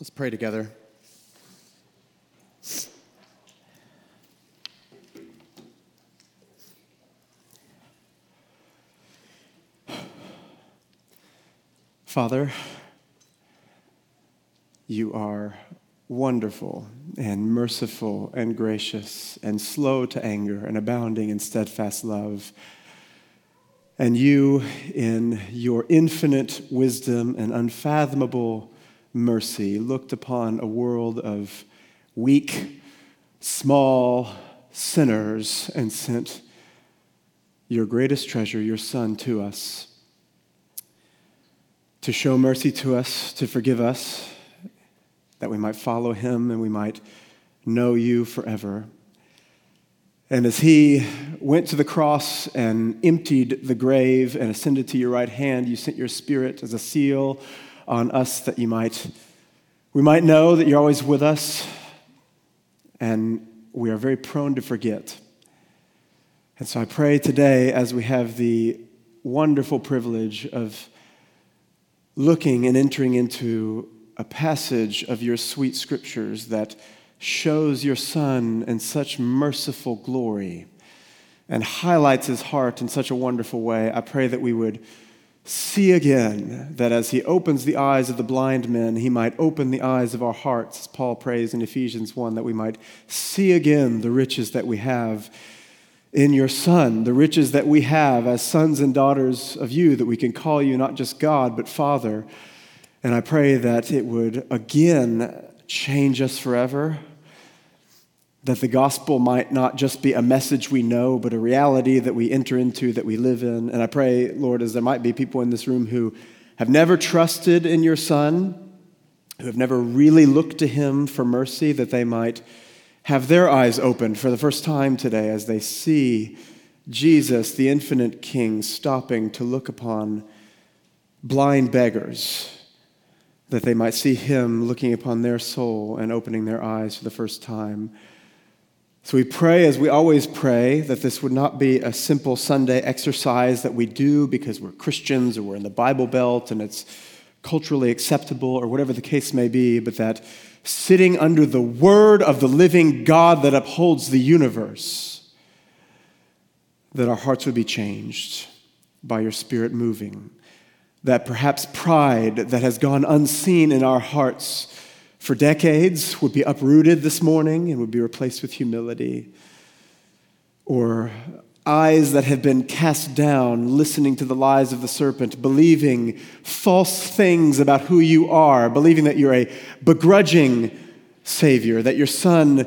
Let's pray together. Father, you are wonderful and merciful and gracious and slow to anger and abounding in steadfast love. And you, in your infinite wisdom and unfathomable mercy, looked upon a world of weak, small sinners and sent your greatest treasure, your Son, to us to show mercy to us, to forgive us, that we might follow him and we might know you forever. And as he went to the cross and emptied the grave and ascended to your right hand, you sent your spirit as a seal on us that you might we might know that you're always with us and we are very prone to forget. And so I pray today as we have the wonderful privilege of looking and entering into a passage of your sweet scriptures that shows your Son in such merciful glory and highlights his heart in such a wonderful way, I pray that we would see again that as he opens the eyes of the blind men, he might open the eyes of our hearts, as Paul prays in Ephesians 1, that we might see again the riches that we have in your Son, the riches that we have as sons and daughters of you, that we can call you not just God, but Father. And I pray that it would again change us forever, that the gospel might not just be a message we know, but a reality that we enter into, that we live in. And I pray, Lord, as there might be people in this room who have never trusted in your Son, who have never really looked to him for mercy, that they might have their eyes opened for the first time today as they see Jesus, the infinite King, stopping to look upon blind beggars, that they might see him looking upon their soul and opening their eyes for the first time. So we pray, as we always pray, that this would not be a simple Sunday exercise that we do because we're Christians or we're in the Bible Belt and it's culturally acceptable or whatever the case may be, but that sitting under the word of the living God that upholds the universe, that our hearts would be changed by your Spirit moving. That perhaps pride that has gone unseen in our hearts for decades would be uprooted this morning and would be replaced with humility. Or eyes that have been cast down, listening to the lies of the serpent, believing false things about who you are, believing that you're a begrudging Savior, that your Son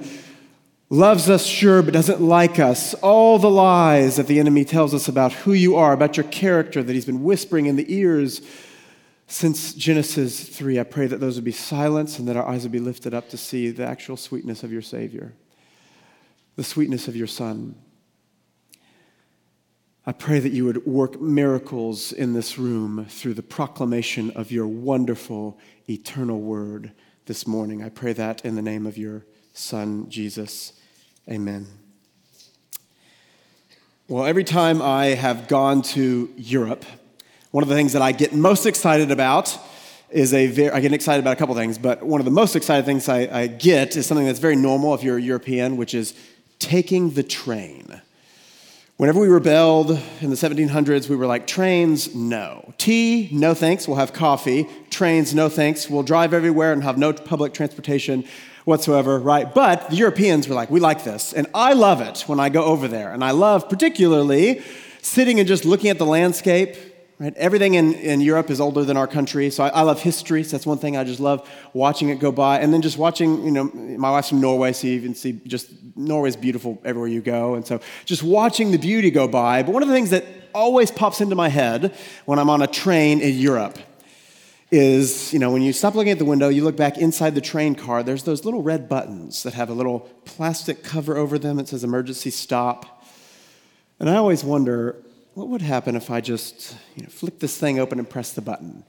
loves us, sure, but doesn't like us. All the lies that the enemy tells us about who you are, about your character, that he's been whispering in the ears since Genesis 3. I pray that those would be silenced and that our eyes would be lifted up to see the actual sweetness of your Savior, the sweetness of your Son. I pray that you would work miracles in this room through the proclamation of your wonderful eternal word this morning. I pray that in the name of your Son, Jesus. Amen. Well, every time I have gone to Europe, one of the things that I get most excited about is a very, I get excited about a couple things, but one of the most exciting things I, I get is something that's very normal if you're a European, which is taking the train. Whenever we rebelled in the 1700s, we were like, trains, no. Tea, no thanks, we'll have coffee. Trains, no thanks, we'll drive everywhere and have no public transportation whatsoever, right? But the Europeans were like, we like this. And I love it when I go over there. And I love particularly sitting and just looking at the landscape Right? Everything in, in Europe is older than our country, so I, I, love history. So that's one thing I just love watching it go by, and then just watching. You know, my wife's from Norway, so you can see just Norway's beautiful everywhere you go, and so just watching the beauty go by. But one of the things that always pops into my head when I'm on a train in Europe is, you know, when you stop looking at the window, you look back inside the train car. There's those little red buttons that have a little plastic cover over them that says "emergency stop," and I always wonder what would happen if I just you know, flick this thing open and press the button?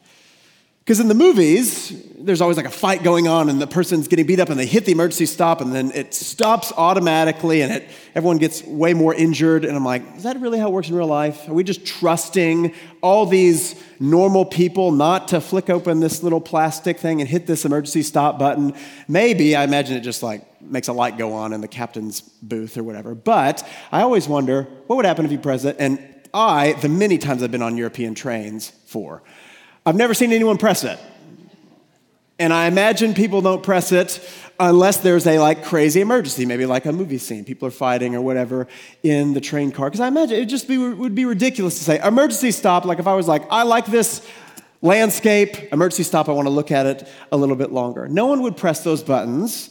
Because in the movies, there's always like a fight going on, and the person's getting beat up, and they hit the emergency stop, and then it stops automatically, and it, everyone gets way more injured. And I'm like, is that really how it works in real life? Are we just trusting all these normal people not to flick open this little plastic thing and hit this emergency stop button. Maybe, I imagine it just like makes a light go on in the captain's booth or whatever. But I always wonder what would happen if you press it. And I, the many times I've been on European trains for, I've never seen anyone press it. And I imagine people don't press it unless there's a like crazy emergency, maybe like a movie scene, people are fighting or whatever in the train car. Because I imagine it just be, would be ridiculous to say emergency stop. Like if I was like, I like this landscape, emergency stop, I want to look at it a little bit longer. No one would press those buttons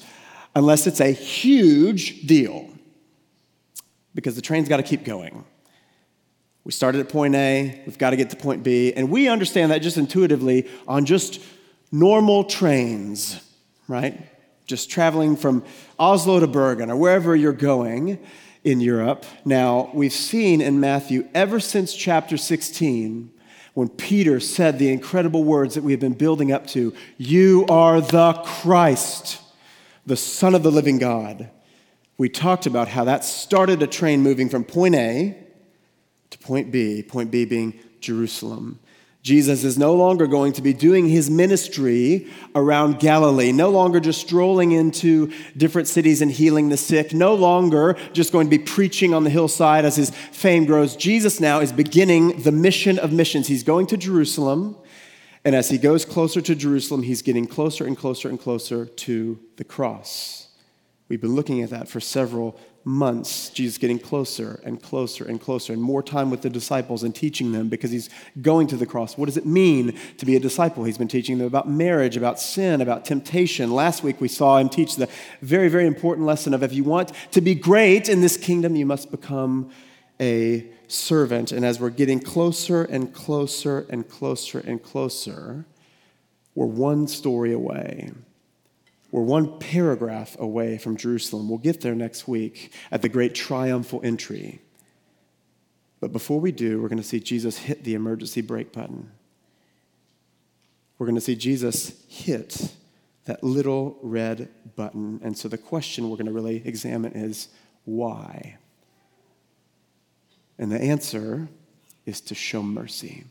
unless it's a huge deal, because the train's got to keep going. We started at point A, we've got to get to point B, and we understand that just intuitively on just normal trains, right? Just traveling from Oslo to Bergen or wherever you're going in Europe. Now, we've seen in Matthew, ever since chapter 16, when Peter said the incredible words that we have been building up to You are the Christ, the Son of the living God. We talked about how that started a train moving from point A point B, point B being Jerusalem. Jesus is no longer going to be doing his ministry around Galilee, no longer just strolling into different cities and healing the sick, no longer just going to be preaching on the hillside as his fame grows. Jesus now is beginning the mission of missions. He's going to Jerusalem, and as he goes closer to Jerusalem, he's getting closer and closer and closer to the cross. We've been looking at that for several months, Jesus getting closer and closer and closer, and more time with the disciples and teaching them because he's going to the cross. What does it mean to be a disciple? He's been teaching them about marriage, about sin, about temptation. Last week we saw him teach the very, very important lesson of if you want to be great in this kingdom, you must become a servant. And as we're getting closer and closer and closer and closer, we're one story away we're one paragraph away from Jerusalem. We'll get there next week at the great triumphal entry. But before we do, we're going to see Jesus hit the emergency brake button. We're going to see Jesus hit that little red button. And so the question we're going to really examine is why? And the answer is to show mercy.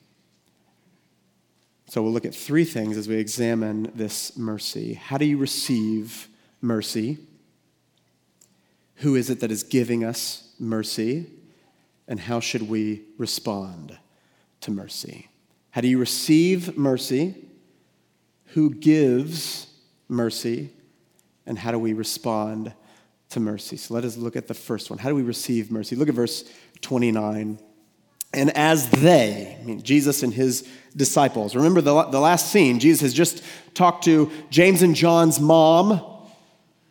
So we'll look at three things as we examine this mercy. How do you receive mercy? Who is it that is giving us mercy? And how should we respond to mercy? How do you receive mercy? Who gives mercy? And how do we respond to mercy? So let us look at the first one. How do we receive mercy? Look at verse 29. And as they, I mean, Jesus and his disciples, remember the, the last scene, Jesus has just talked to James and John's mom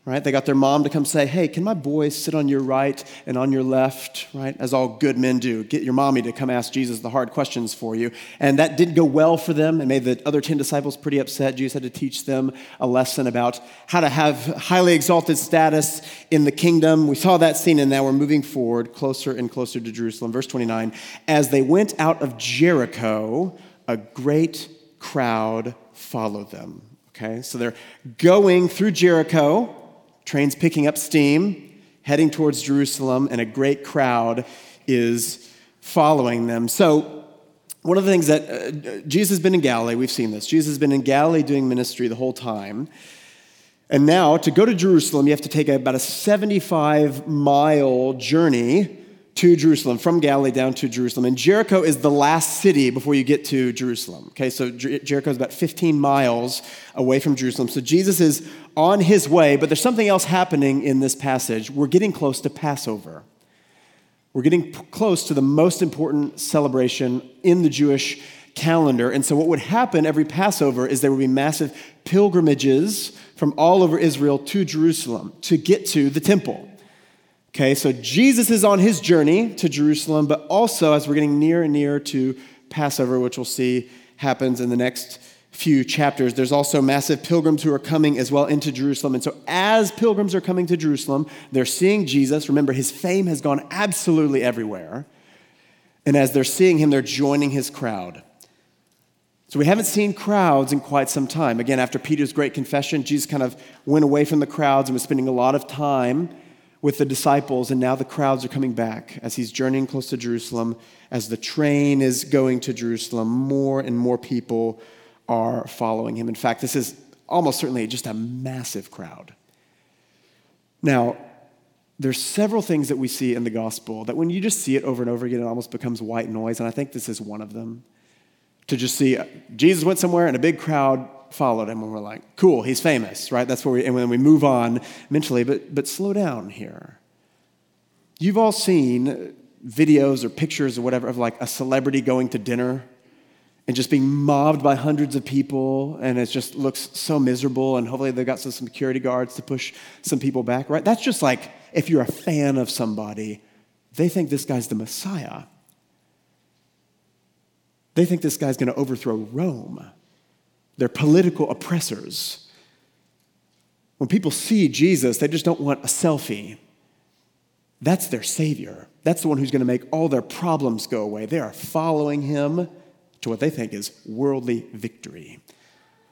right? They got their mom to come say, Hey, can my boys sit on your right and on your left, right? As all good men do. Get your mommy to come ask Jesus the hard questions for you. And that didn't go well for them and made the other 10 disciples pretty upset. Jesus had to teach them a lesson about how to have highly exalted status in the kingdom. We saw that scene, and now we're moving forward closer and closer to Jerusalem. Verse 29 As they went out of Jericho, a great crowd followed them. Okay, so they're going through Jericho Train's picking up steam, heading towards Jerusalem, and a great crowd is following them. So, one of the things that uh, Jesus has been in Galilee, we've seen this. Jesus has been in Galilee doing ministry the whole time. And now, to go to Jerusalem, you have to take about a 75 mile journey to Jerusalem, from Galilee down to Jerusalem. And Jericho is the last city before you get to Jerusalem. Okay, so Jericho is about 15 miles away from Jerusalem. So Jesus is on his way, but there's something else happening in this passage. We're getting close to Passover. We're getting p- close to the most important celebration in the Jewish calendar. And so, what would happen every Passover is there would be massive pilgrimages from all over Israel to Jerusalem to get to the temple. Okay, so Jesus is on his journey to Jerusalem, but also as we're getting near and near to Passover, which we'll see happens in the next few chapters, there's also massive pilgrims who are coming as well into Jerusalem. And so, as pilgrims are coming to Jerusalem, they're seeing Jesus. Remember, his fame has gone absolutely everywhere. And as they're seeing him, they're joining his crowd. So, we haven't seen crowds in quite some time. Again, after Peter's great confession, Jesus kind of went away from the crowds and was spending a lot of time with the disciples, and now the crowds are coming back as he's journeying close to Jerusalem. As the train is going to Jerusalem, more and more people are following him. In fact, this is almost certainly just a massive crowd. Now, there's several things that we see in the gospel that when you just see it over and over again, it almost becomes white noise, and I think this is one of them. To just see uh, Jesus went somewhere and a big crowd followed him, and we're like, cool, he's famous, right? That's where we, and then we move on mentally, but, but slow down here. You've all seen videos or pictures or whatever of like a celebrity going to dinner and just being mobbed by hundreds of people, and it just looks so miserable, and hopefully they've got some security guards to push some people back, right? That's just like if you're a fan of somebody, they think this guy's the Messiah. They think this guy's going to overthrow Rome. They're political oppressors. When people see Jesus, they just don't want a selfie. That's their Savior. That's the one who's going to make all their problems go away. They are following him to what they think is worldly victory.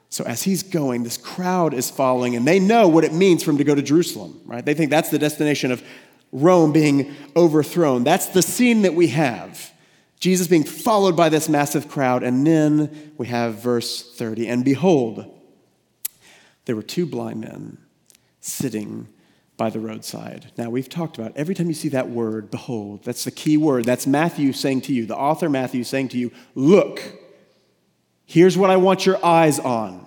So as he's going, this crowd is following, and they know what it means for him to go to Jerusalem, right? They think that's the destination of Rome being overthrown. That's the scene that we have. Jesus being followed by this massive crowd. And then we have verse 30. And behold, there were two blind men sitting by the roadside. Now, we've talked about every time you see that word, behold, that's the key word. That's Matthew saying to you, the author Matthew saying to you, look, here's what I want your eyes on.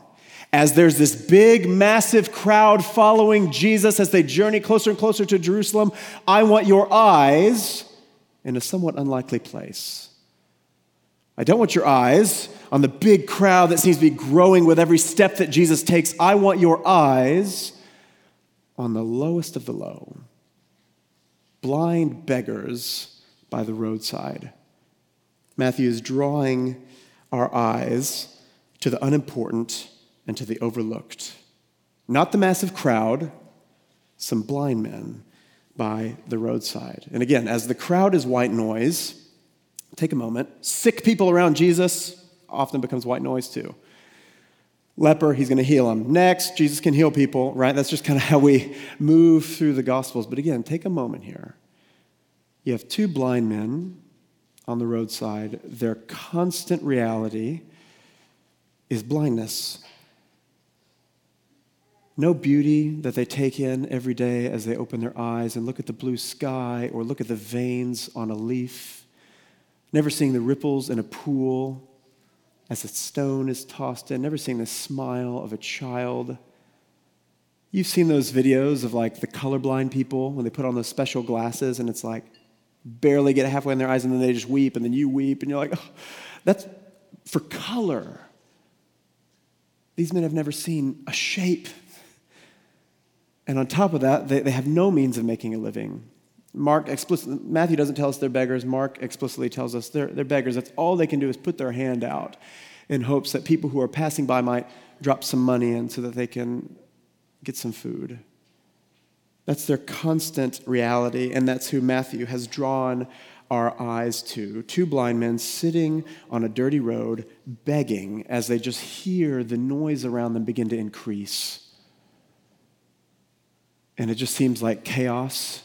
As there's this big, massive crowd following Jesus as they journey closer and closer to Jerusalem, I want your eyes in a somewhat unlikely place. I don't want your eyes on the big crowd that seems to be growing with every step that Jesus takes. I want your eyes on the lowest of the low, blind beggars by the roadside. Matthew is drawing our eyes to the unimportant and to the overlooked. Not the massive crowd, some blind men by the roadside. And again, as the crowd is white noise, take a moment. Sick people around Jesus often becomes white noise too. Leper, he's going to heal him. Next, Jesus can heal people, right? That's just kind of how we move through the Gospels. But again, take a moment here. You have two blind men on the roadside. Their constant reality is blindness no beauty that they take in every day as they open their eyes and look at the blue sky or look at the veins on a leaf, never seeing the ripples in a pool as a stone is tossed in, never seeing the smile of a child. You've seen those videos of like the colorblind people when they put on those special glasses and it's like barely get halfway in their eyes and then they just weep and then you weep and you're like, oh, that's for color. These men have never seen a shape and on top of that, they, they have no means of making a living. Mark explicitly, Matthew doesn't tell us they're beggars. Mark explicitly tells us they're, they're beggars. That's all they can do is put their hand out in hopes that people who are passing by might drop some money in so that they can get some food. That's their constant reality, and that's who Matthew has drawn our eyes to. Two blind men sitting on a dirty road, begging as they just hear the noise around them begin to increase and it just seems like chaos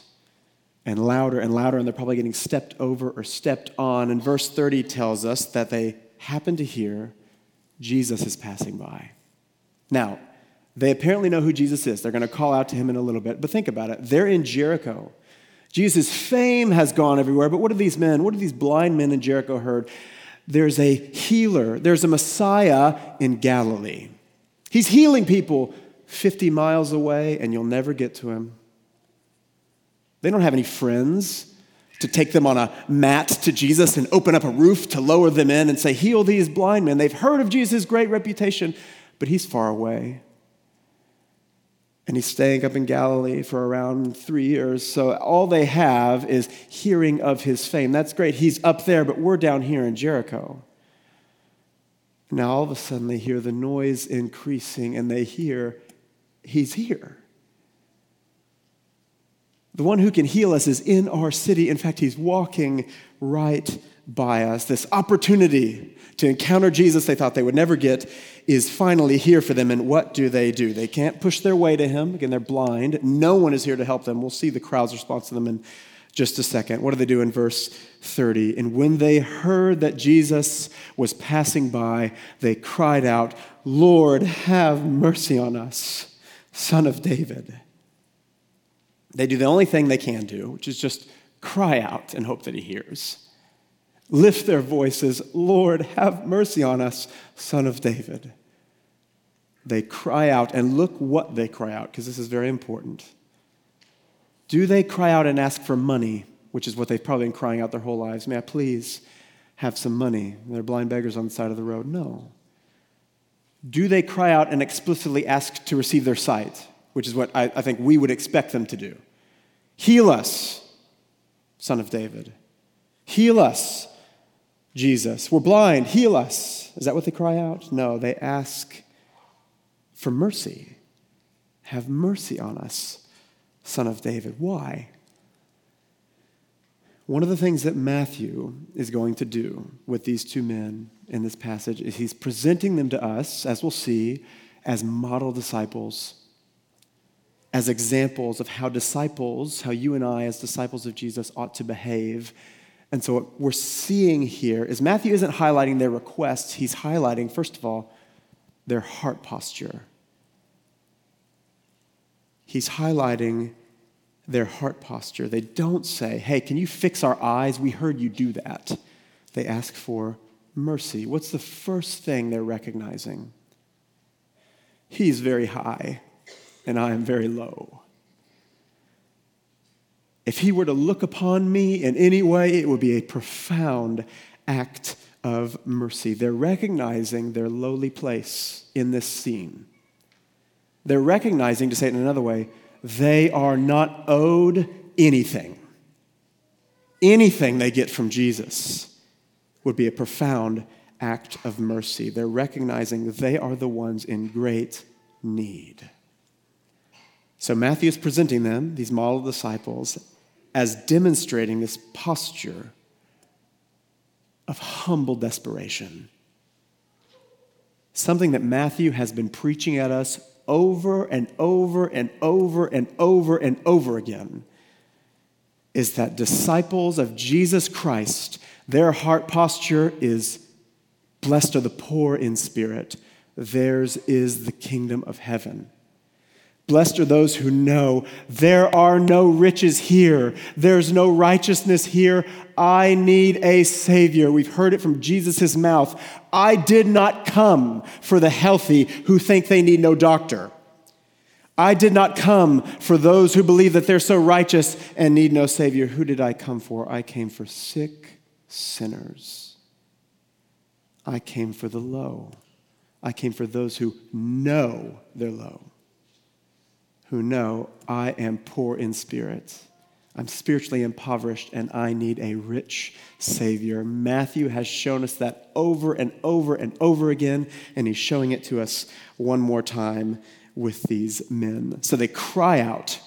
and louder and louder, and they're probably getting stepped over or stepped on. And verse 30 tells us that they happen to hear Jesus is passing by. Now, they apparently know who Jesus is. They're going to call out to him in a little bit, but think about it. They're in Jericho. Jesus' fame has gone everywhere, but what are these men? What are these blind men in Jericho heard? There's a healer, there's a Messiah in Galilee. He's healing people 50 miles away and you'll never get to him. They don't have any friends to take them on a mat to Jesus and open up a roof to lower them in and say, Heal these blind men. They've heard of Jesus' great reputation, but he's far away. And he's staying up in Galilee for around three years. So all they have is hearing of his fame. That's great. He's up there, but we're down here in Jericho. Now all of a sudden they hear the noise increasing and they hear He's here. The one who can heal us is in our city. In fact, He's walking right by us. This opportunity to encounter Jesus they thought they would never get is finally here for them. And what do they do? They can't push their way to him. Again, they're blind. No one is here to help them. We'll see the crowd's response to them in just a second. What do they do in verse 30? And when they heard that Jesus was passing by, they cried out, Lord, have mercy on us, son of David. They do the only thing they can do, which is just cry out and hope that he hears. Lift their voices, Lord, have mercy on us, son of David. They cry out, and look what they cry out, because this is very important. Do they cry out and ask for money, which is what they've probably been crying out their whole lives? May I please have some money? They're blind beggars on the side of the road. No. Do they cry out and explicitly ask to receive their sight, which is what I, I think we would expect them to do? Heal us, Son of David. Heal us, Jesus. We're blind. Heal us. Is that what they cry out? No, they ask for mercy. Have mercy on us, Son of David. Why? One of the things that Matthew is going to do with these two men in this passage is he's presenting them to us, as we'll see, as model disciples, as examples of how disciples, how you and I, as disciples of Jesus, ought to behave and so, what we're seeing here is Matthew isn't highlighting their requests, he's highlighting, first of all, their heart posture. He's highlighting their heart posture. They don't say, Hey, can you fix our eyes? We heard you do that. They ask for mercy. What's the first thing they're recognizing? He's very high, and I am very low. If he were to look upon me in any way, it would be a profound act of mercy. They're recognizing their lowly place in this scene. They're recognizing, to say it in another way, they are not owed anything. Anything they get from Jesus would be a profound act of mercy. They're recognizing they are the ones in great need. So Matthew is presenting them, these model disciples, as demonstrating this posture of humble desperation. Something that Matthew has been preaching at us over and over and over and over and over again is that disciples of Jesus Christ, their heart posture is blessed are the poor in spirit, theirs is the kingdom of heaven. Blessed are those who know there are no riches here. There's no righteousness here. I need a Savior. We've heard it from Jesus' mouth. I did not come for the healthy who think they need no doctor. I did not come for those who believe that they're so righteous and need no Savior. Who did I come for? I came for sick sinners. I came for the low. I came for those who know they're low who know I am poor in spirit. I'm spiritually impoverished and I need a rich Savior. Matthew has shown us that over and over and over again, and he's showing it to us one more time with these men. So they cry out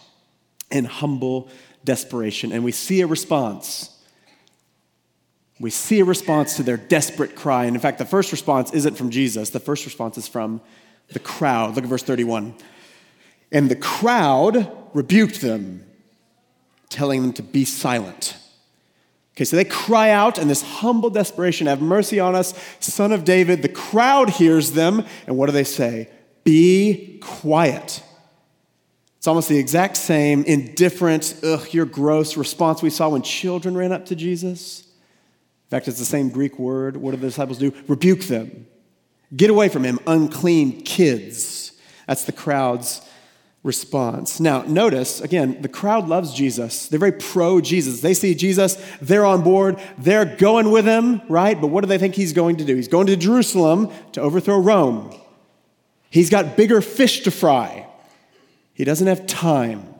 in humble desperation, and we see a response. We see a response to their desperate cry. And in fact, the first response isn't from Jesus, the first response is from the crowd. Look at verse 31. And the crowd rebuked them, telling them to be silent. Okay, so they cry out in this humble desperation, Have mercy on us, son of David. The crowd hears them, and what do they say? Be quiet. It's almost the exact same indifferent, ugh, you're gross response we saw when children ran up to Jesus. In fact, it's the same Greek word. What do the disciples do? Rebuke them. Get away from him, unclean kids. That's the crowd's response. Now, notice again, the crowd loves Jesus. They're very pro Jesus. They see Jesus, they're on board, they're going with him, right? But what do they think he's going to do? He's going to Jerusalem to overthrow Rome. He's got bigger fish to fry. He doesn't have time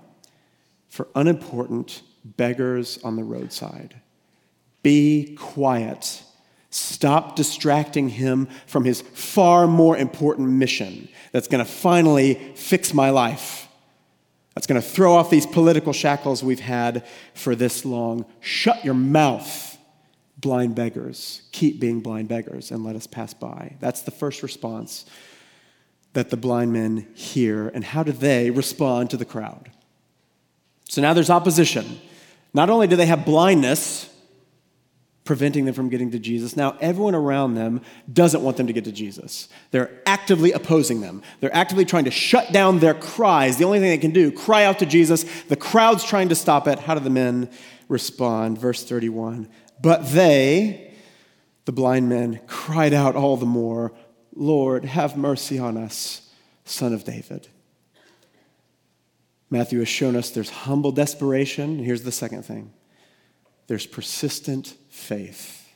for unimportant beggars on the roadside. Be quiet. Stop distracting him from his far more important mission that's going to finally fix my life. That's going to throw off these political shackles we've had for this long. Shut your mouth. blind beggars. Keep being blind beggars and let us pass by. That's the first response that the blind men hear. And how do they respond to the crowd? So now there's opposition. Not only do they have blindness, preventing them from getting to Jesus. Now, everyone around them doesn't want them to get to Jesus. They're actively opposing them. They're actively trying to shut down their cries. The only thing they can do, cry out to Jesus. The crowd's trying to stop it. How do the men respond? Verse 31. But they, the blind men, cried out all the more, Lord, have mercy on us, son of David. Matthew has shown us there's humble desperation. Here's the second thing there's persistent faith.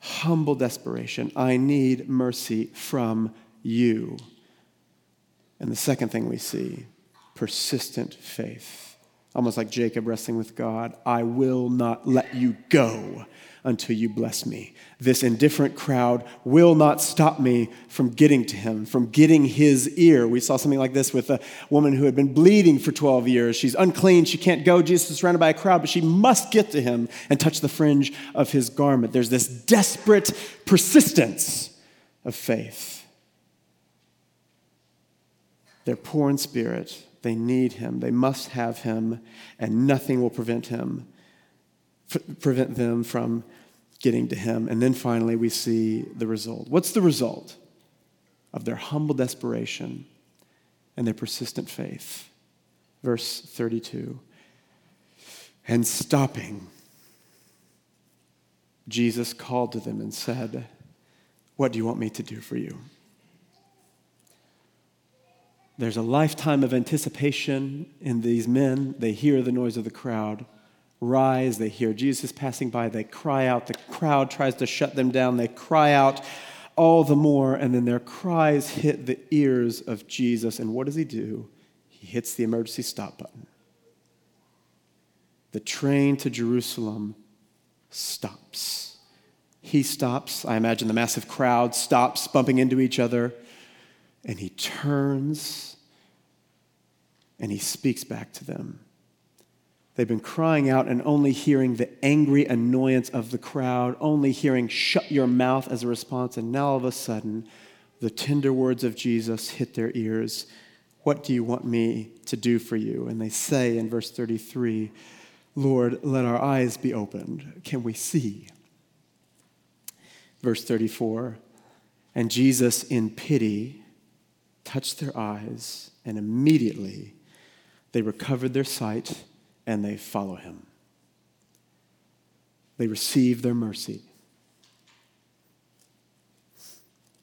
Humble desperation. I need mercy from you. And the second thing we see persistent faith. Almost like Jacob wrestling with God I will not let you go until you bless me. This indifferent crowd will not stop me from getting to him, from getting his ear. We saw something like this with a woman who had been bleeding for 12 years. She's unclean, she can't go. Jesus is surrounded by a crowd, but she must get to him and touch the fringe of his garment. There's this desperate persistence of faith. They're poor in spirit. They need him. They must have him, and nothing will prevent him prevent them from getting to Him. And then finally, we see the result. What's the result of their humble desperation and their persistent faith? Verse 32 And stopping, Jesus called to them and said, What do you want me to do for you? There's a lifetime of anticipation in these men. They hear the noise of the crowd rise. They hear Jesus passing by. They cry out. The crowd tries to shut them down. They cry out all the more. And then their cries hit the ears of Jesus. And what does he do? He hits the emergency stop button. The train to Jerusalem stops. He stops. I imagine the massive crowd stops, bumping into each other. And he turns and he speaks back to them. They've been crying out and only hearing the angry annoyance of the crowd, only hearing shut your mouth as a response. And now all of a sudden, the tender words of Jesus hit their ears. What do you want me to do for you? And they say in verse 33, Lord, let our eyes be opened. Can we see? Verse 34, and Jesus, in pity, touched their eyes, and immediately they recovered their sight and they follow him. They receive their mercy.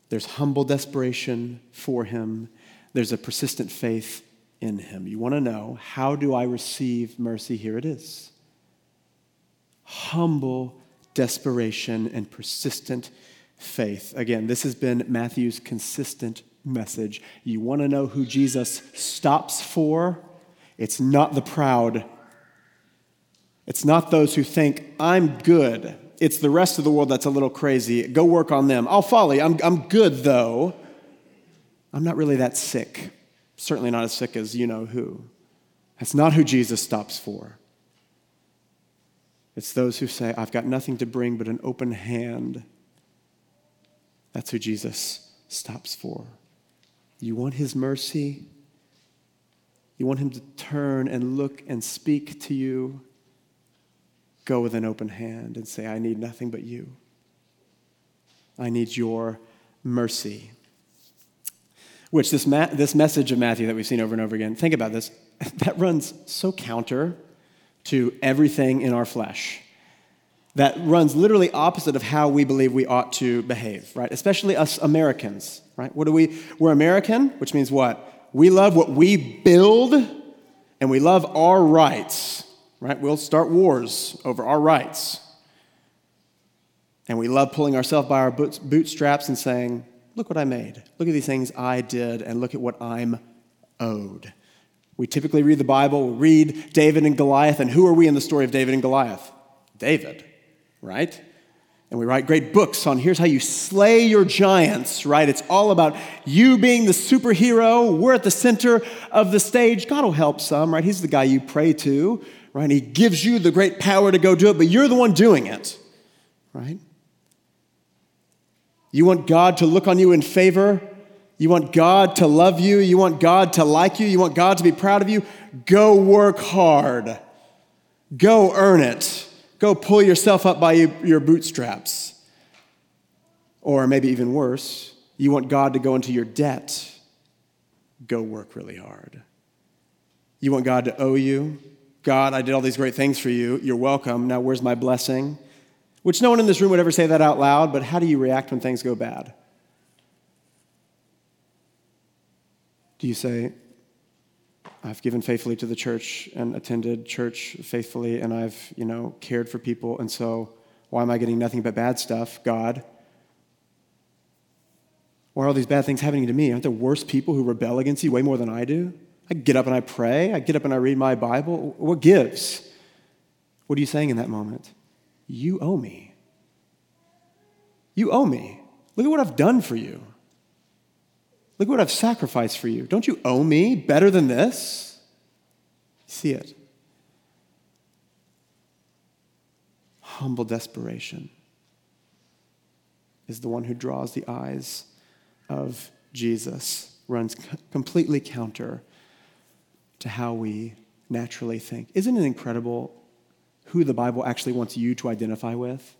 There's humble desperation for him. There's a persistent faith in him. You want to know, how do I receive mercy? Here it is humble desperation and persistent faith. Again, this has been Matthew's consistent message. You want to know who Jesus stops for? It's not the proud it's not those who think, I'm good. It's the rest of the world that's a little crazy. Go work on them. Oh, I'll follow you. I'm, I'm good, though. I'm not really that sick. Certainly not as sick as you know who. That's not who Jesus stops for. It's those who say, I've got nothing to bring but an open hand. That's who Jesus stops for. You want his mercy? You want him to turn and look and speak to you? Go with an open hand and say, I need nothing but you. I need your mercy. Which this, ma- this message of Matthew that we've seen over and over again, think about this, that runs so counter to everything in our flesh. That runs literally opposite of how we believe we ought to behave, right? Especially us Americans, right? What do we? We're American, which means what? We love what we build and we love our rights right? We'll start wars over our rights. And we love pulling ourselves by our bootstraps and saying, Look what I made. Look at these things I did, and look at what I'm owed. We typically read the Bible, we read David and Goliath, and who are we in the story of David and Goliath? David, right? And we write great books on here's how you slay your giants, right? It's all about you being the superhero. We're at the center of the stage. God will help some, right? He's the guy you pray to, right? He gives you the great power to go do it, but you're the one doing it, right? You want God to look on you in favor? You want God to love you? You want God to like you? You want God to be proud of you? Go work hard. Go earn it. Go pull yourself up by your bootstraps. Or maybe even worse, you want God to go into your debt. Go work really hard. You want God to owe you? God, I did all these great things for you. You're welcome. Now, where's my blessing? Which no one in this room would ever say that out loud, but how do you react when things go bad? Do you say, I've given faithfully to the church and attended church faithfully, and I've, you know, cared for people, and so why am I getting nothing but bad stuff, God? Why are all these bad things happening to me? Aren't there worse people who rebel against you way more than I do? I get up and I pray. I get up and I read my Bible. What gives? What are you saying in that moment? You owe me. You owe me. Look at what I've done for you. Look at what I've sacrificed for you. Don't you owe me better than this? See it. Humble desperation is the one who draws the eyes of Jesus, runs completely counter to how we naturally think. Isn't it incredible who the Bible actually wants you to identify with?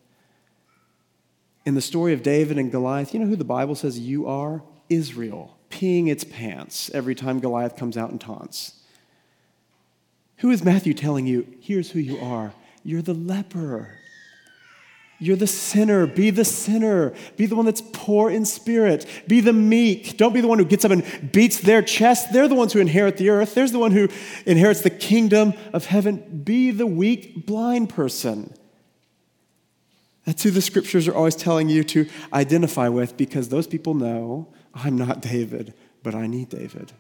In the story of David and Goliath, you know who the Bible says you are? Israel, peeing its pants every time Goliath comes out and taunts. Who is Matthew telling you, here's who you are? You're the leper. You're the sinner. Be the sinner. Be the one that's poor in spirit. Be the meek. Don't be the one who gets up and beats their chest. They're the ones who inherit the earth. There's the one who inherits the kingdom of heaven. Be the weak, blind person. That's who the scriptures are always telling you to identify with because those people know I'm not David, but I need David.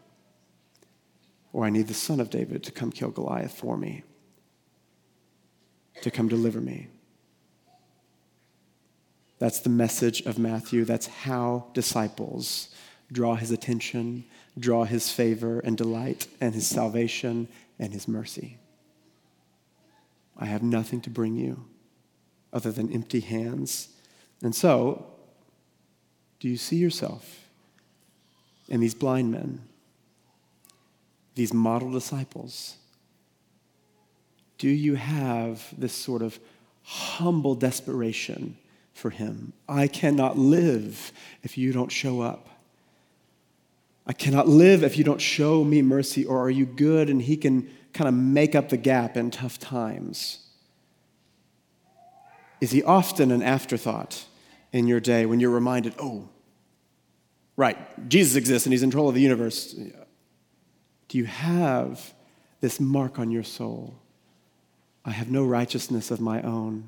Or I need the son of David to come kill Goliath for me, to come deliver me. That's the message of Matthew. That's how disciples draw his attention, draw his favor and delight, and his salvation and his mercy. I have nothing to bring you other than empty hands. And so, do you see yourself in these blind men, these model disciples? Do you have this sort of humble desperation? For him. I cannot live if you don't show up. I cannot live if you don't show me mercy, or are you good and he can kind of make up the gap in tough times? Is he often an afterthought in your day when you're reminded, oh, right, Jesus exists and he's in control of the universe? Do you have this mark on your soul? I have no righteousness of my own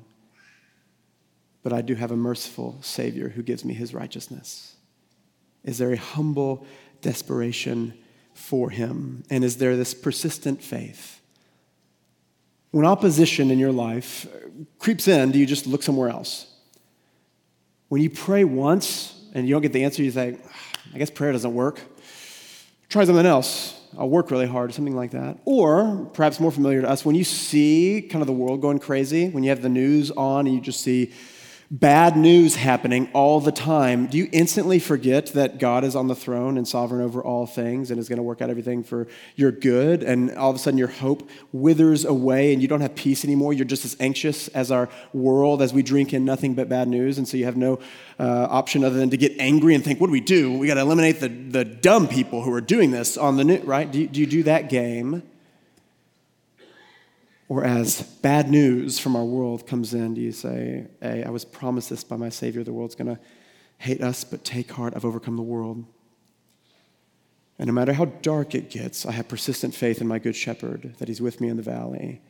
but I do have a merciful Savior who gives me his righteousness? Is there a humble desperation for him? And is there this persistent faith? When opposition in your life uh, creeps in, do you just look somewhere else? When you pray once and you don't get the answer, you say, ah, I guess prayer doesn't work. Try something else. I'll work really hard, something like that. Or perhaps more familiar to us, when you see kind of the world going crazy, when you have the news on and you just see bad news happening all the time, do you instantly forget that God is on the throne and sovereign over all things and is going to work out everything for your good? And all of a sudden, your hope withers away and you don't have peace anymore. You're just as anxious as our world as we drink in nothing but bad news. And so you have no uh, option other than to get angry and think, what do we do? We got to eliminate the, the dumb people who are doing this on the news, right? Do you, do you do that game? Or as bad news from our world comes in, do you say, Hey, I was promised this by my Savior. The world's going to hate us, but take heart, I've overcome the world. And no matter how dark it gets, I have persistent faith in my good shepherd that he's with me in the valley.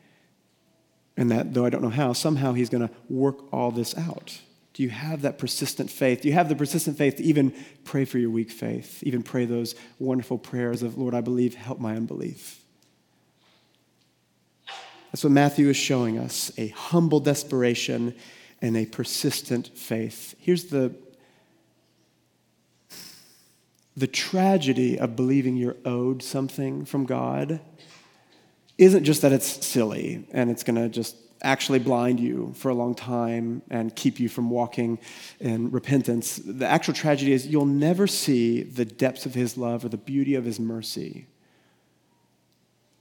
And that though I don't know how, somehow he's going to work all this out. Do you have that persistent faith? Do you have the persistent faith to even pray for your weak faith? Even pray those wonderful prayers of, Lord, I believe, help my unbelief? That's what Matthew is showing us a humble desperation and a persistent faith. Here's the, the tragedy of believing you're owed something from God isn't just that it's silly and it's going to just actually blind you for a long time and keep you from walking in repentance. The actual tragedy is you'll never see the depths of his love or the beauty of his mercy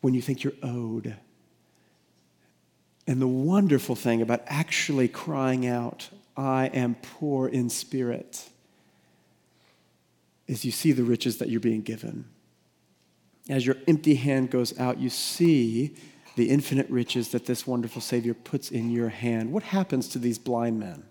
when you think you're owed. And the wonderful thing about actually crying out, I am poor in spirit, is you see the riches that you're being given. As your empty hand goes out, you see the infinite riches that this wonderful Savior puts in your hand. What happens to these blind men?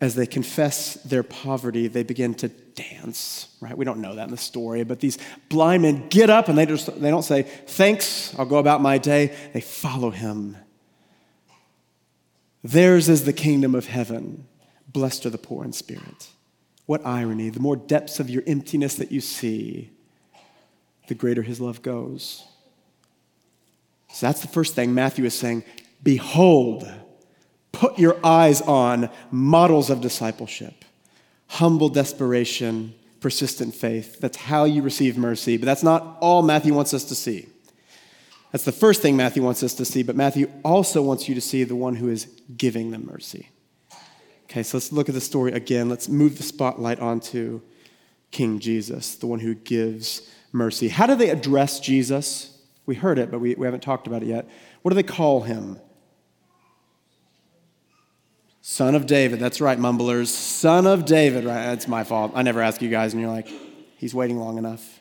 As they confess their poverty, they begin to dance, right? We don't know that in the story, but these blind men get up and they, just, they don't say, Thanks, I'll go about my day. They follow him. Theirs is the kingdom of heaven. Blessed are the poor in spirit. What irony. The more depths of your emptiness that you see, the greater his love goes. So that's the first thing Matthew is saying. Behold, put your eyes on models of discipleship, humble desperation, persistent faith. That's how you receive mercy. But that's not all Matthew wants us to see. That's the first thing Matthew wants us to see, but Matthew also wants you to see the one who is giving them mercy. Okay, so let's look at the story again. Let's move the spotlight onto King Jesus, the one who gives mercy. How do they address Jesus? We heard it, but we, we haven't talked about it yet. What do they call him? Son of David. That's right, mumblers. Son of David, right? That's my fault. I never ask you guys, and you're like, he's waiting long enough.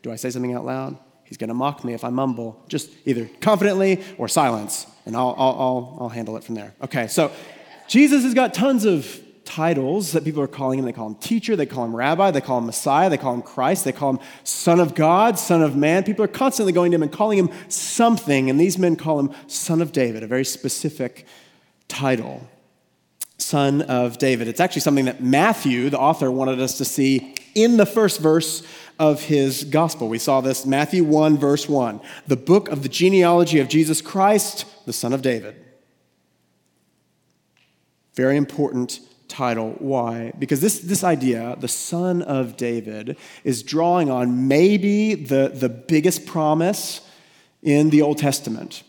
Do I say something out loud? He's going to mock me if I mumble. Just either confidently or silence, and I'll, I'll, I'll, I'll handle it from there. Okay, so Jesus has got tons of titles that people are calling him. They call him teacher, they call him rabbi, they call him Messiah, they call him Christ, they call him Son of God, Son of Man. People are constantly going to him and calling him something, and these men call him Son of David, a very specific title. Son of David. It's actually something that Matthew, the author, wanted us to see in the first verse of his gospel. We saw this Matthew 1, verse 1, the book of the genealogy of Jesus Christ, the Son of David. Very important title. Why? Because this, this idea, the son of David, is drawing on maybe the, the biggest promise in the Old Testament.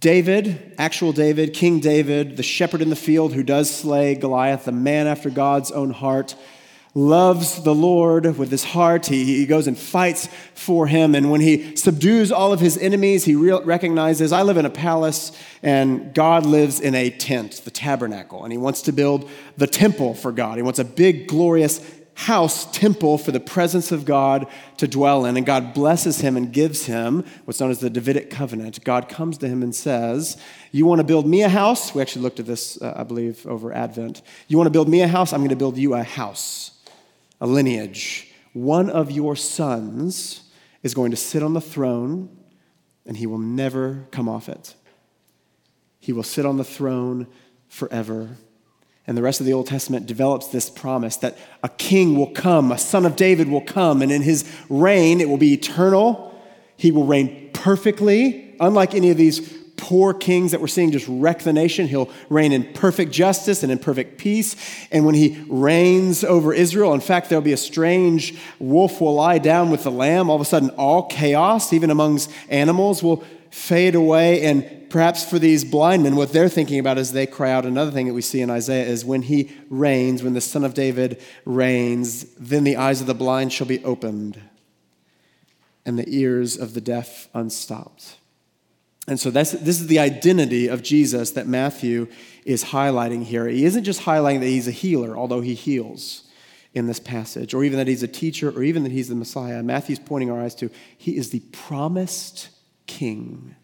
David, actual David, King David, the shepherd in the field who does slay Goliath, the man after God's own heart, loves the Lord with his heart. He, he goes and fights for him. And when he subdues all of his enemies, he re- recognizes I live in a palace and God lives in a tent, the tabernacle. And he wants to build the temple for God. He wants a big, glorious house, temple for the presence of God to dwell in. And God blesses him and gives him what's known as the Davidic covenant. God comes to him and says, You want to build me a house? We actually looked at this, uh, I believe, over Advent. You want to build me a house? I'm going to build you a house a lineage. One of your sons is going to sit on the throne and he will never come off it. He will sit on the throne forever. And the rest of the Old Testament develops this promise that a king will come, a son of David will come, and in his reign it will be eternal. He will reign perfectly, unlike any of these poor kings that we're seeing just wreck the nation. He'll reign in perfect justice and in perfect peace. And when he reigns over Israel, in fact, there'll be a strange wolf will lie down with the lamb. All of a sudden, all chaos, even amongst animals, will fade away. And perhaps for these blind men, what they're thinking about as they cry out, another thing that we see in Isaiah is when he reigns, when the Son of David reigns, then the eyes of the blind shall be opened and the ears of the deaf unstopped. And so this is the identity of Jesus that Matthew is highlighting here. He isn't just highlighting that he's a healer, although he heals in this passage, or even that he's a teacher, or even that he's the Messiah. Matthew's pointing our eyes to he is the promised king.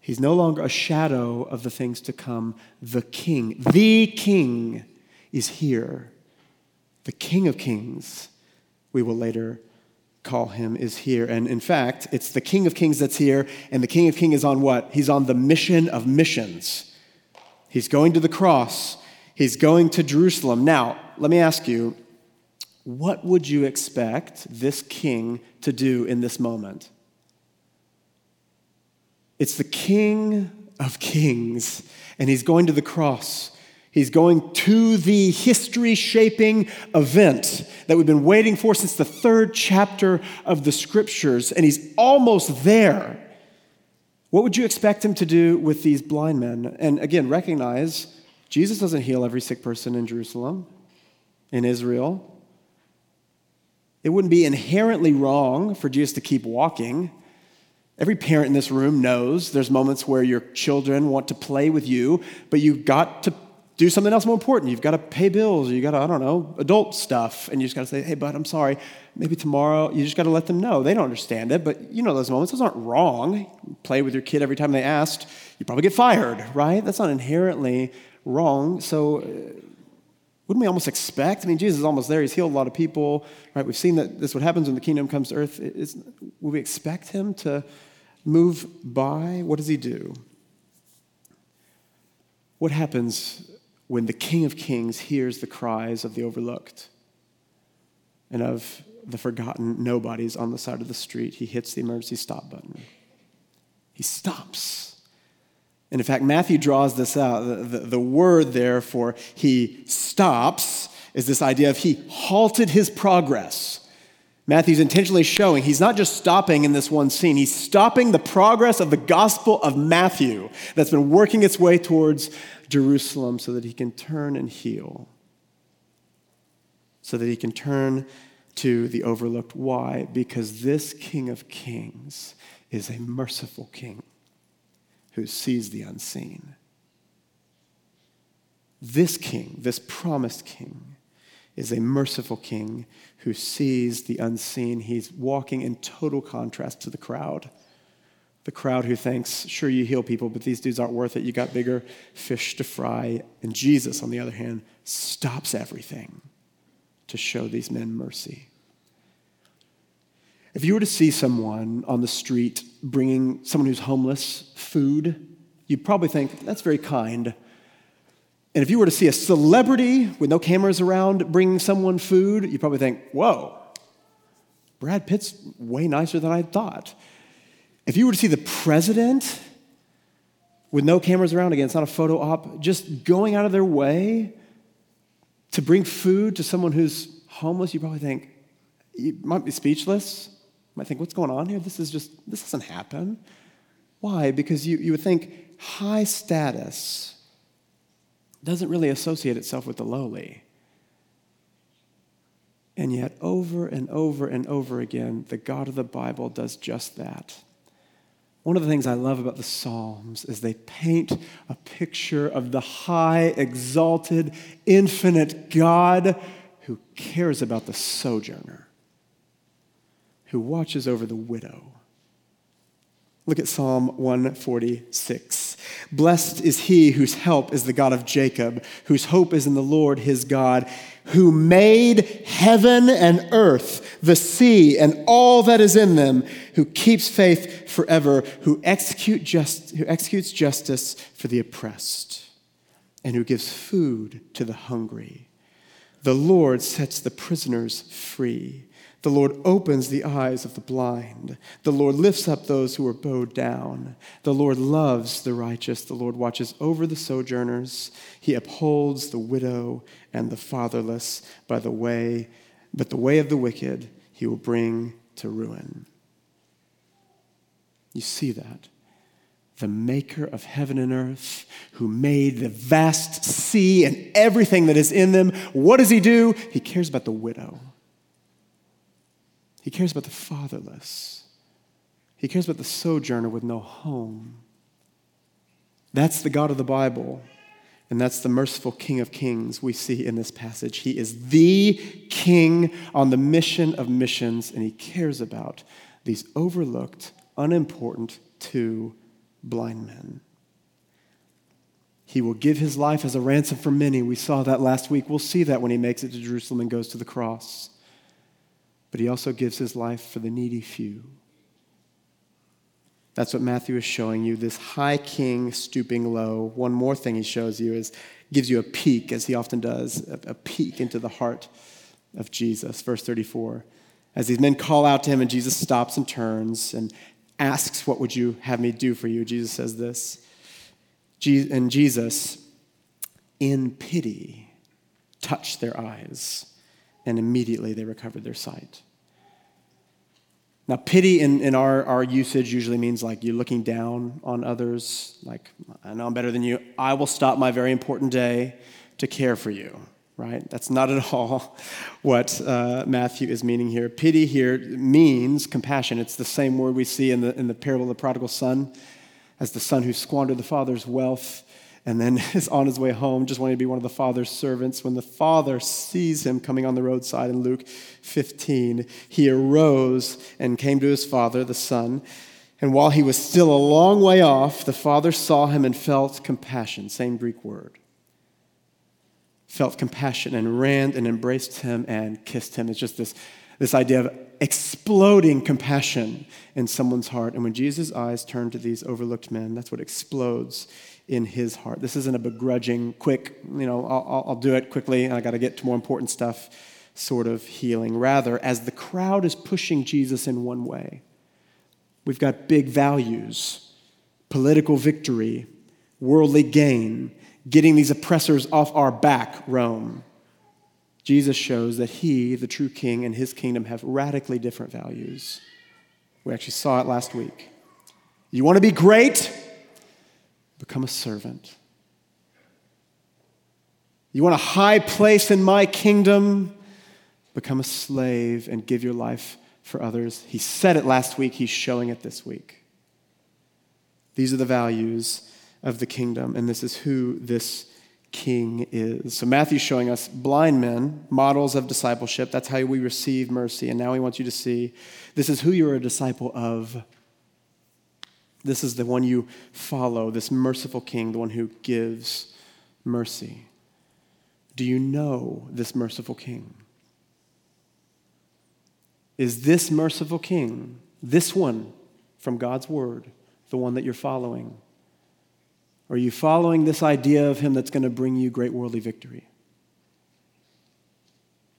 He's no longer a shadow of the things to come. The king, the king is here. The king of kings, we will later call him is here. And in fact, it's the King of Kings that's here, and the King of Kings is on what? He's on the mission of missions. He's going to the cross, he's going to Jerusalem. Now, let me ask you, what would you expect this king to do in this moment? It's the King of Kings, and he's going to the cross. He's going to the history shaping event that we've been waiting for since the third chapter of the scriptures, and he's almost there. What would you expect him to do with these blind men? And again, recognize Jesus doesn't heal every sick person in Jerusalem, in Israel. It wouldn't be inherently wrong for Jesus to keep walking. Every parent in this room knows there's moments where your children want to play with you, but you've got to do something else more important. You've got to pay bills, you got to, I don't know, adult stuff. And you just got to say, hey, bud, I'm sorry. Maybe tomorrow, you just got to let them know. They don't understand it, but you know those moments. Those aren't wrong. You play with your kid every time they asked. You probably get fired, right? That's not inherently wrong. So, uh, wouldn't we almost expect? I mean, Jesus is almost there. He's healed a lot of people, right? We've seen that this what happens when the kingdom comes to earth. Is, would we expect him to move by? What does he do? What happens when the King of Kings hears the cries of the overlooked and of the forgotten nobodies on the side of the street, he hits the emergency stop button. He stops. And in fact, Matthew draws this out. The, the, the, word there for he stops is this idea of he halted his progress. Matthew's intentionally showing he's not just stopping in this one scene, he's stopping the progress of the Gospel of Matthew that's been working its way towards Jerusalem so that he can turn and heal, so that he can turn to the overlooked. Why? Because this King of Kings is a merciful King who sees the unseen. This King, this promised King, is a merciful King who sees the unseen. He's walking in total contrast to the crowd the crowd who thinks, sure, you heal people, but these dudes aren't worth it. You got bigger fish to fry. And Jesus, on the other hand, stops everything to show these men mercy. If you were to see someone on the street bringing someone who's homeless food, you'd probably think, that's very kind. And if you were to see a celebrity with no cameras around bringing someone food, you'd probably think, whoa, Brad Pitt's way nicer than I thought. If you were to see the president with no cameras around, again, it's not a photo op, just going out of their way to bring food to someone who's homeless, you probably think, you might be speechless. You might think, what's going on here? This is just, this doesn't happen. Why? Because you, you would think high status doesn't really associate itself with the lowly. And yet, over and over and over again, the God of the Bible does just that. One of the things I love about the Psalms is they paint a picture of the high, exalted, infinite God who cares about the sojourner, who watches over the widow. Look at Psalm 146. Blessed is he whose help is the God of Jacob, whose hope is in the Lord his God who made heaven and earth, the sea, and all that is in them, who keeps faith forever, who, execute just, who executes justice for the oppressed, and who gives food to the hungry. The Lord sets the prisoners free. The Lord opens the eyes of the blind. The Lord lifts up those who are bowed down. The Lord loves the righteous. The Lord watches over the sojourners. He upholds the widow and the fatherless by the way, but the way of the wicked he will bring to ruin. You see that? The maker of heaven and earth, who made the vast sea and everything that is in them, what does he do? He cares about the widow. He cares about the fatherless. He cares about the sojourner with no home. That's the God of the Bible. And that's the merciful King of Kings we see in this passage. He is the king on the mission of missions, and he cares about these overlooked, unimportant two blind men. He will give his life as a ransom for many. We saw that last week. We'll see that when he makes it to Jerusalem and goes to the cross but he also gives his life for the needy few. That's what Matthew is showing you this high king stooping low. One more thing he shows you is gives you a peek, as he often does, a, peek into the heart of Jesus. Verse 34. As these men call out to him, and Jesus stops and turns and asks, What would you have me do for you? Jesus says this. And Jesus, in pity, touched their eyes, and immediately they recovered their sight. Now, pity in, in our, our usage usually means like you're looking down on others, like, I know I'm better than you. I will stop my very important day to care for you, right? That's not at all what uh, Matthew is meaning here. Pity here means compassion. It's the same word we see in the, in the parable of the prodigal son, as the son who squandered the father's wealth and then is on his way home, just wanting to be one of the father's servants. When the father sees him coming on the roadside in Luke 15, he arose and came to his father, the son. And while he was still a long way off, the father saw him and felt compassion, same Greek word. Felt compassion and ran and embraced him and kissed him. It's just this, this idea of exploding compassion in someone's heart. And when Jesus' eyes turn to these overlooked men, that's what explodes in his heart. This isn't a begrudging, quick, you know, I'll, I'll do it quickly and I got to get to more important stuff sort of healing. Rather, as the crowd is pushing Jesus in one way, we've got big values, political victory, worldly gain, getting these oppressors off our back, Rome. Jesus shows that he, the true king, and his kingdom have radically different values. We actually saw it last week. You want to be great? Become a servant. You want a high place in my kingdom? Become a slave and give your life for others. He said it last week, he's showing it this week. These are the values of the kingdom, and this is who this king is. So Matthew's showing us blind men, models of discipleship. That's how we receive mercy. And now he wants you to see this is who you're a disciple of. This is the one you follow, this merciful king, the one who gives mercy. Do you know this merciful king? Is this merciful king, this one from God's word, the one that you're following? Are you following this idea of him that's going to bring you great worldly victory?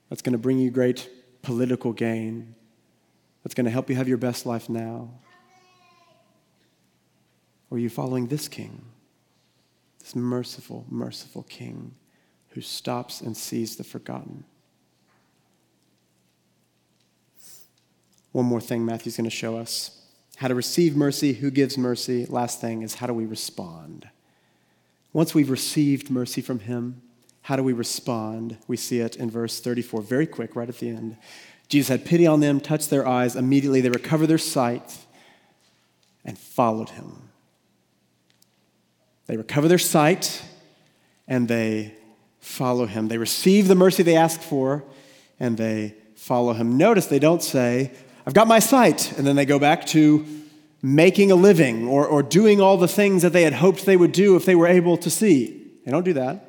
That's going to bring you great political gain? That's going to help you have your best life now? Or are you following this king? This merciful, merciful king who stops and sees the forgotten. One more thing Matthew's going to show us how to receive mercy, who gives mercy. Last thing is how do we respond? Once we've received mercy from him, how do we respond? We see it in verse 34, very quick, right at the end. Jesus had pity on them, touched their eyes. Immediately they recovered their sight and followed him. They recover their sight and they follow him. They receive the mercy they ask for and they follow him. Notice they don't say, I've got my sight, and then they go back to making a living or, or doing all the things that they had hoped they would do if they were able to see. They don't do that.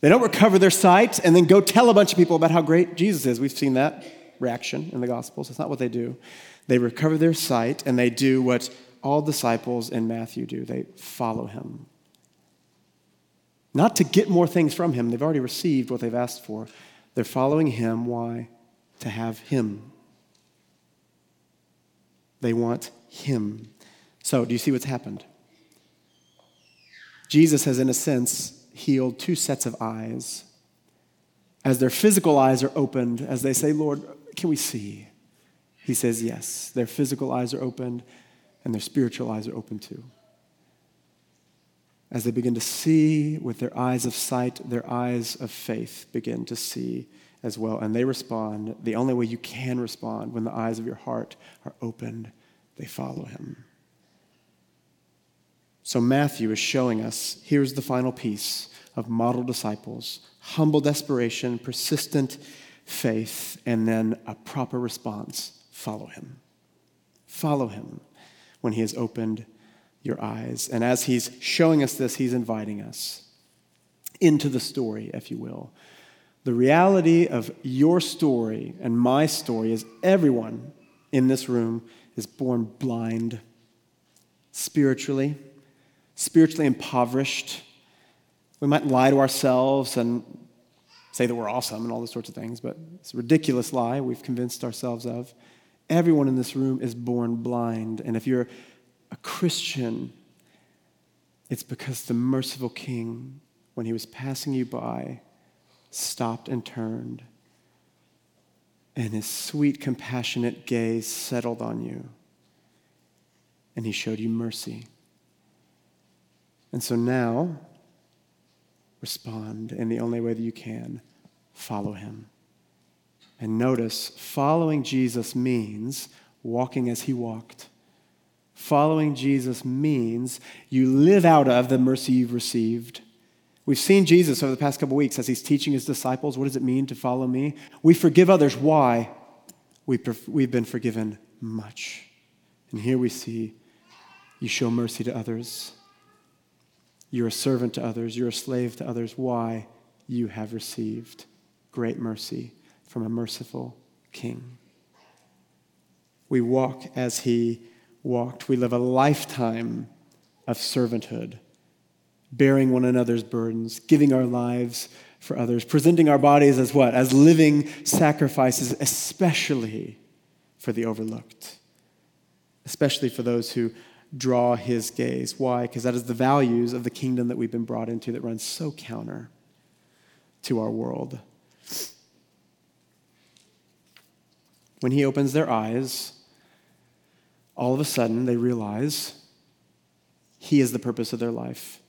They don't recover their sight and then go tell a bunch of people about how great Jesus is. We've seen that reaction in the Gospels. That's not what they do. They recover their sight and they do what all disciples in Matthew do they follow him. Not to get more things from him, they've already received what they've asked for. They're following him. Why? To have him. They want him. So, do you see what's happened? Jesus has, in a sense, healed two sets of eyes. As their physical eyes are opened, as they say, Lord, can we see? He says, Yes. Their physical eyes are opened and their spiritual eyes are open too. As they begin to see with their eyes of sight, their eyes of faith begin to see as well. And they respond the only way you can respond when the eyes of your heart are opened, they follow him. So Matthew is showing us here's the final piece of model disciples humble desperation, persistent faith, and then a proper response follow him. Follow him when He has opened your eyes. And as He's showing us this, He's inviting us into the story, if you will. The reality of your story and my story is everyone in this room is born blind, spiritually, spiritually impoverished. We might lie to ourselves and say that we're awesome and all those sorts of things, but it's a ridiculous lie we've convinced ourselves of. Everyone in this room is born blind. And if you're a Christian, it's because the merciful King, when he was passing you by, stopped and turned, and his sweet, compassionate gaze settled on you, and he showed you mercy. And so now, respond in the only way that you can follow him. And notice, following Jesus means walking as he walked. Following Jesus means you live out of the mercy you've received. We've seen Jesus over the past couple weeks as he's teaching his disciples what does it mean to follow me? We forgive others. Why? We've been forgiven much. And here we see you show mercy to others. You're a servant to others. You're a slave to others. Why? You have received great mercy from a merciful king. We walk as he walked. We live a lifetime of servanthood, bearing one another's burdens, giving our lives for others, presenting our bodies as what? As living sacrifices, especially for the overlooked, especially for those who draw his gaze. Why? Because that is the values of the kingdom that we've been brought into that runs so counter to our world. When he opens their eyes, all of a sudden they realize he is the purpose of their life.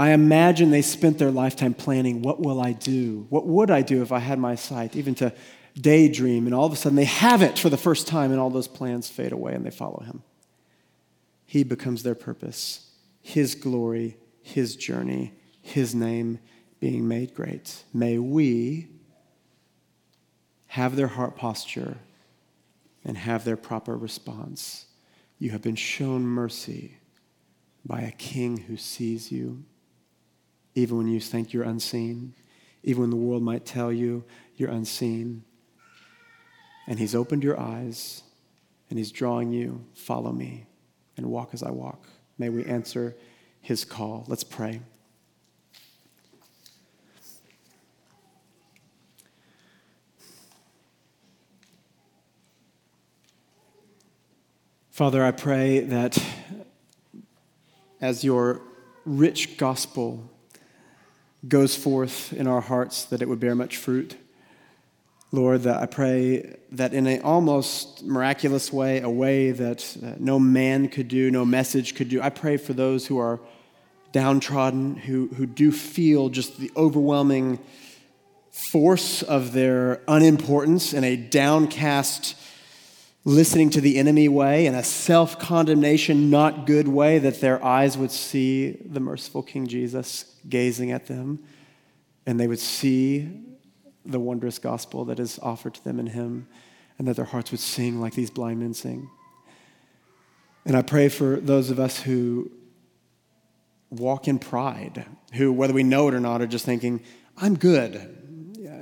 I imagine they spent their lifetime planning what will I do? What would I do if I had my sight? Even to daydream, and all of a sudden they have it for the first time, and all those plans fade away and they follow him. He becomes their purpose, his glory, his journey, his name being made great. May we have their heart posture and have their proper response. You have been shown mercy by a king who sees you, even when you think you're unseen, even when the world might tell you you're unseen. And he's opened your eyes and he's drawing you, follow me and walk as I walk. May we answer his call. Let's pray. Father, I pray that as your rich gospel goes forth in our hearts, that it would bear much fruit. Lord, that I pray that in an almost miraculous way, a way that no man could do, no message could do, I pray for those who are downtrodden, who, who do feel just the overwhelming force of their unimportance and a downcast, listening to the enemy way in a self condemnation, not good way, that their eyes would see the merciful King Jesus gazing at them, and they would see the wondrous gospel that is offered to them in Him, and that their hearts would sing like these blind men sing. And I pray for those of us who walk in pride, who, whether we know it or not, are just thinking, I'm good.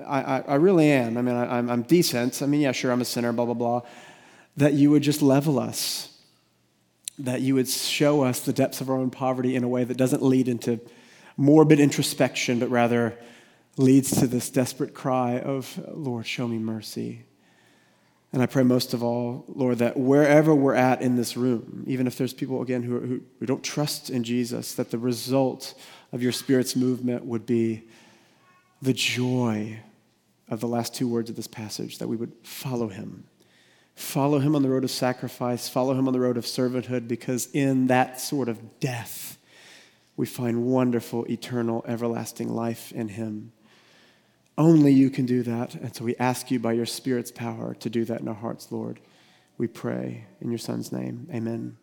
I, I, I really am. I mean, I, I'm, I'm decent. I mean, yeah, sure, I'm a sinner, blah, blah, blah that you would just level us, that you would show us the depths of our own poverty in a way that doesn't lead into morbid introspection, but rather leads to this desperate cry of, Lord, show me mercy. And I pray most of all, Lord, that wherever we're at in this room, even if there's people, again, who, who, who don't trust in Jesus, that the result of your Spirit's movement would be the joy of the last two words of this passage, that we would follow him Follow him on the road of sacrifice, follow him on the road of servanthood, because in that sort of death, we find wonderful, eternal, everlasting life in him. Only you can do that. And so we ask you by your Spirit's power to do that in our hearts, Lord. We pray in your Son's name. Amen.